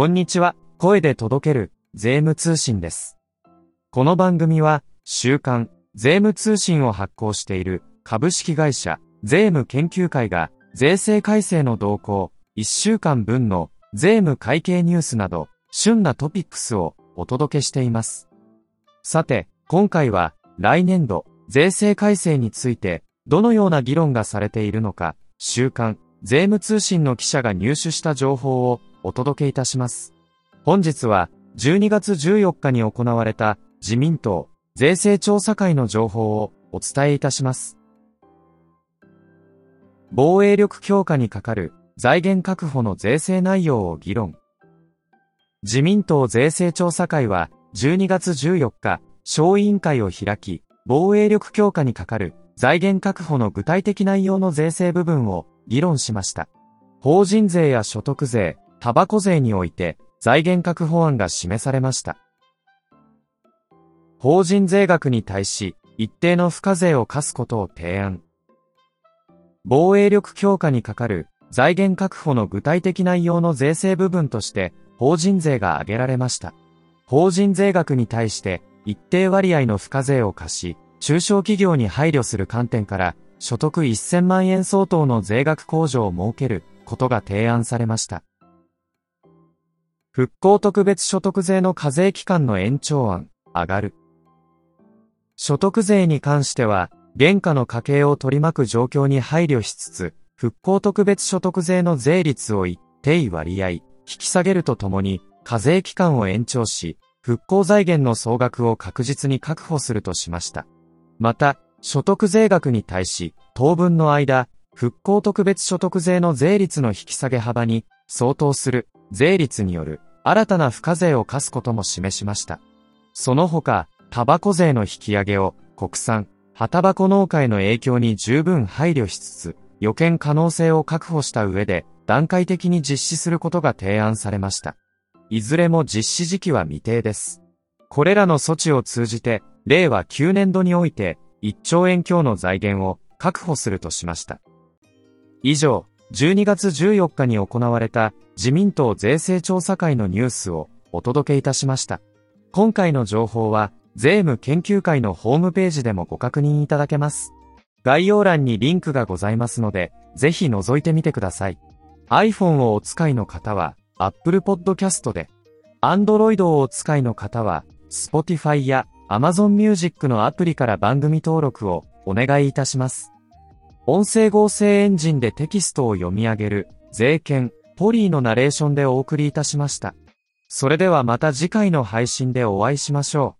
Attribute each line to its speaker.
Speaker 1: こんにちは、声で届ける税務通信です。この番組は、週刊税務通信を発行している株式会社税務研究会が税制改正の動向、1週間分の税務会計ニュースなど、旬なトピックスをお届けしています。さて、今回は来年度税制改正についてどのような議論がされているのか、週刊税務通信の記者が入手した情報をお届けいたします。本日は12月14日に行われた自民党税制調査会の情報をお伝えいたします。防衛力強化にかかる財源確保の税制内容を議論。自民党税制調査会は12月14日、小委員会を開き、防衛力強化にかかる財源確保の具体的内容の税制部分を議論しました。法人税や所得税、タバコ税において財源確保案が示されました。法人税額に対し一定の付加税を課すことを提案。防衛力強化にかかる財源確保の具体的内容の税制部分として法人税が挙げられました。法人税額に対して一定割合の付加税を課し、中小企業に配慮する観点から所得1000万円相当の税額控除を設けることが提案されました。復興特別所得税の課税期間の延長案、上がる。所得税に関しては、原価の家計を取り巻く状況に配慮しつつ、復興特別所得税の税率を一定割合、引き下げるとともに、課税期間を延長し、復興財源の総額を確実に確保するとしました。また、所得税額に対し、当分の間、復興特別所得税の税率の引き下げ幅に相当する税率による新たな付加税を課すことも示しました。その他、タバコ税の引き上げを国産、葉タバコ農家への影響に十分配慮しつつ、予見可能性を確保した上で段階的に実施することが提案されました。いずれも実施時期は未定です。これらの措置を通じて、令和9年度において1兆円強の財源を確保するとしました。以上、12月14日に行われた自民党税制調査会のニュースをお届けいたしました。今回の情報は税務研究会のホームページでもご確認いただけます。概要欄にリンクがございますので、ぜひ覗いてみてください。iPhone をお使いの方は Apple Podcast で、Android をお使いの方は Spotify や Amazon Music のアプリから番組登録をお願いいたします。音声合成エンジンでテキストを読み上げる、税券、ポリーのナレーションでお送りいたしました。それではまた次回の配信でお会いしましょう。